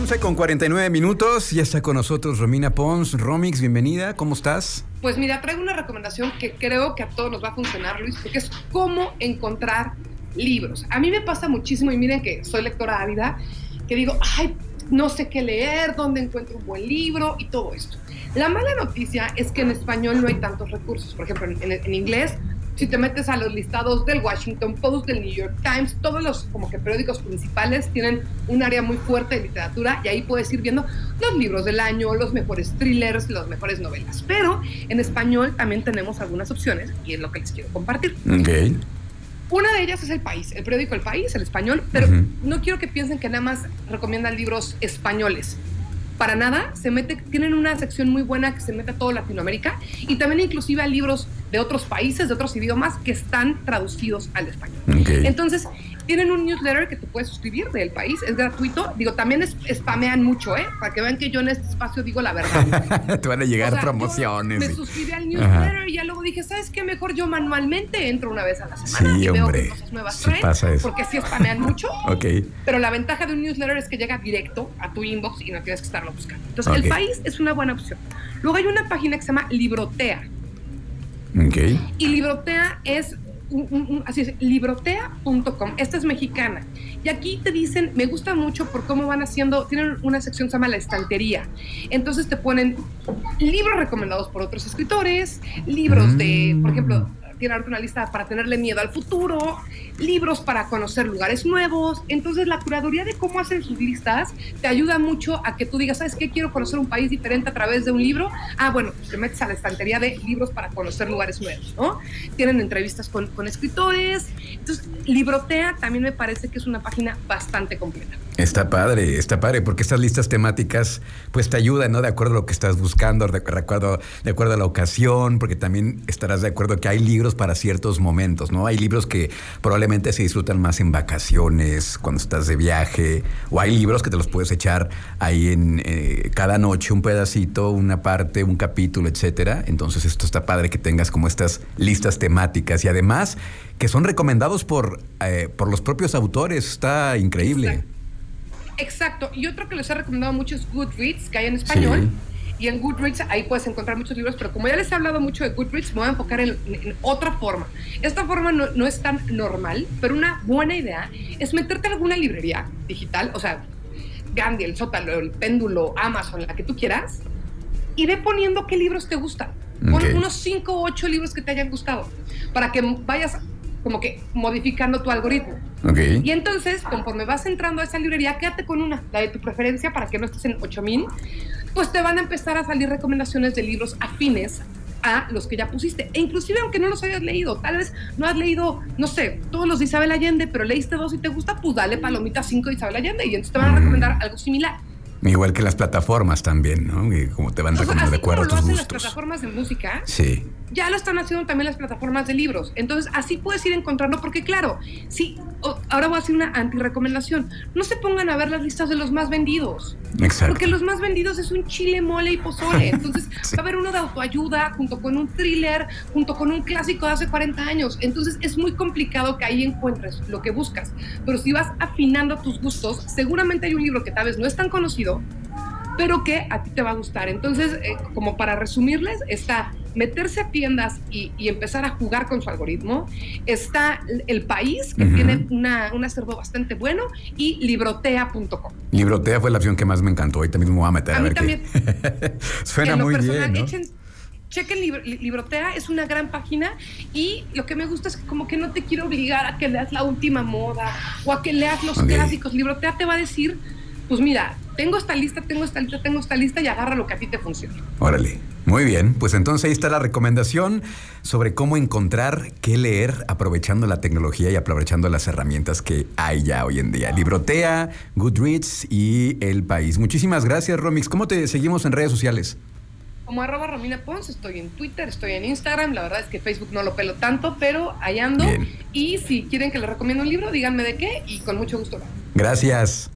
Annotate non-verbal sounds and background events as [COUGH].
11 con 49 minutos, ya está con nosotros Romina Pons. Romix, bienvenida, ¿cómo estás? Pues mira, traigo una recomendación que creo que a todos nos va a funcionar, Luis, porque es cómo encontrar libros. A mí me pasa muchísimo, y miren que soy lectora ávida, que digo, ay, no sé qué leer, dónde encuentro un buen libro y todo esto. La mala noticia es que en español no hay tantos recursos. Por ejemplo, en, en inglés si te metes a los listados del Washington Post, del New York Times, todos los como que periódicos principales tienen un área muy fuerte de literatura y ahí puedes ir viendo los libros del año, los mejores thrillers, las mejores novelas. Pero en español también tenemos algunas opciones y es lo que les quiero compartir. Ok. Una de ellas es El País, el periódico El País, el español, pero no quiero que piensen que nada más recomiendan libros españoles para nada, se mete, tienen una sección muy buena que se mete a todo Latinoamérica y también inclusive a libros de otros países, de otros idiomas que están traducidos al español. Entonces, tienen un newsletter que te puedes suscribir del país, es gratuito. Digo, también es, spamean mucho, ¿eh? Para que vean que yo en este espacio digo la verdad. [LAUGHS] te van a llegar promociones. Me suscribí al newsletter y ya luego dije, ¿sabes qué? Mejor yo manualmente entro una vez a la semana y veo qué cosas nuevas sí pasa eso. porque sí spamean mucho. [LAUGHS] ok. Pero la ventaja de un newsletter es que llega directo a tu inbox y no tienes que estarlo buscando. Entonces, el país es una buena opción. Luego hay una página que se llama Librotea. Y Librotea es así es, librotea.com. Esta es mexicana. Y aquí te dicen, me gusta mucho por cómo van haciendo, tienen una sección que se llama la estantería. Entonces te ponen libros recomendados por otros escritores, libros de, por ejemplo, tiene una lista para tenerle miedo al futuro, libros para conocer lugares nuevos. Entonces, la curaduría de cómo hacen sus listas te ayuda mucho a que tú digas, ¿sabes qué? Quiero conocer un país diferente a través de un libro. Ah, bueno, te metes a la estantería de libros para conocer lugares nuevos, ¿no? Tienen entrevistas con, con escritores. Entonces, Librotea también me parece que es una página bastante completa. Está padre, está padre, porque estas listas temáticas pues te ayudan, ¿no? De acuerdo a lo que estás buscando, de acuerdo, de acuerdo a la ocasión, porque también estarás de acuerdo que hay libros para ciertos momentos, ¿no? Hay libros que probablemente se disfrutan más en vacaciones, cuando estás de viaje, o hay libros que te los puedes echar ahí en eh, cada noche, un pedacito, una parte, un capítulo, etcétera. Entonces esto está padre que tengas como estas listas temáticas y además que son recomendados por, eh, por los propios autores, está increíble. Exacto. Y otro que les he recomendado mucho es Goodreads, que hay en español. Y en Goodreads ahí puedes encontrar muchos libros, pero como ya les he hablado mucho de Goodreads, me voy a enfocar en, otra forma. Esta forma no, no, es tan normal, pero una buena idea es meterte en alguna librería digital, o sea, Gandhi, el Sótalo, el Péndulo, Amazon, la que tú quieras, y ve poniendo qué libros te gustan. Pon unos 5 o 8 libros que te hayan gustado, para que vayas como que modificando tu algoritmo. Y entonces, conforme vas entrando a esa librería, quédate con una, la de tu preferencia, para que no estés en 8000, pues te van a empezar a salir recomendaciones de libros afines a los que ya pusiste. E inclusive aunque no los hayas leído, tal vez no has leído, no sé, todos los de Isabel Allende, pero leíste dos y te gusta, pues dale palomita 5 de Isabel Allende y entonces te van a recomendar algo similar. Igual que las plataformas también, ¿no? como te van recomendando de acuerdo a tus gustos. las plataformas de música. Sí ya lo están haciendo también las plataformas de libros. Entonces, así puedes ir encontrando, porque claro, sí, ahora voy a hacer una anti-recomendación. No se pongan a ver las listas de los más vendidos. Exacto. Porque los más vendidos es un chile, mole y pozole. [LAUGHS] Entonces, va a haber uno de autoayuda junto con un thriller, junto con un clásico de hace 40 años. Entonces, es muy complicado que ahí encuentres lo que buscas. Pero si vas afinando tus gustos, seguramente hay un libro que tal vez no es tan conocido, pero que a ti te va a gustar. Entonces, eh, como para resumirles, está meterse a tiendas y, empezar a jugar con su algoritmo. Está el país, que tiene una, un acervo bastante bueno, y librotea.com. Librotea fue la opción que más me encantó. Ahorita mismo me voy a meter a, ver también. [LAUGHS] Suena muy bien. chequen Librotea, es una gran página y lo que me gusta es que como que no te quiero obligar a que leas la última moda o a que leas los clásicos. Librotea te va a decir, pues mira, tengo esta lista, tengo esta lista, tengo esta lista y agarra lo que a ti te funcione. Órale. Muy bien, pues entonces ahí está la recomendación sobre cómo encontrar qué leer aprovechando la tecnología y aprovechando las herramientas que hay ya hoy en día. Librotea, Goodreads y El País. Muchísimas gracias, Romix. ¿Cómo te seguimos en redes sociales? Como arroba Romina Pons, estoy en Twitter, estoy en Instagram, la verdad es que Facebook no lo pelo tanto, pero ahí ando. Y si quieren que les recomiende un libro, díganme de qué y con mucho gusto. Gracias.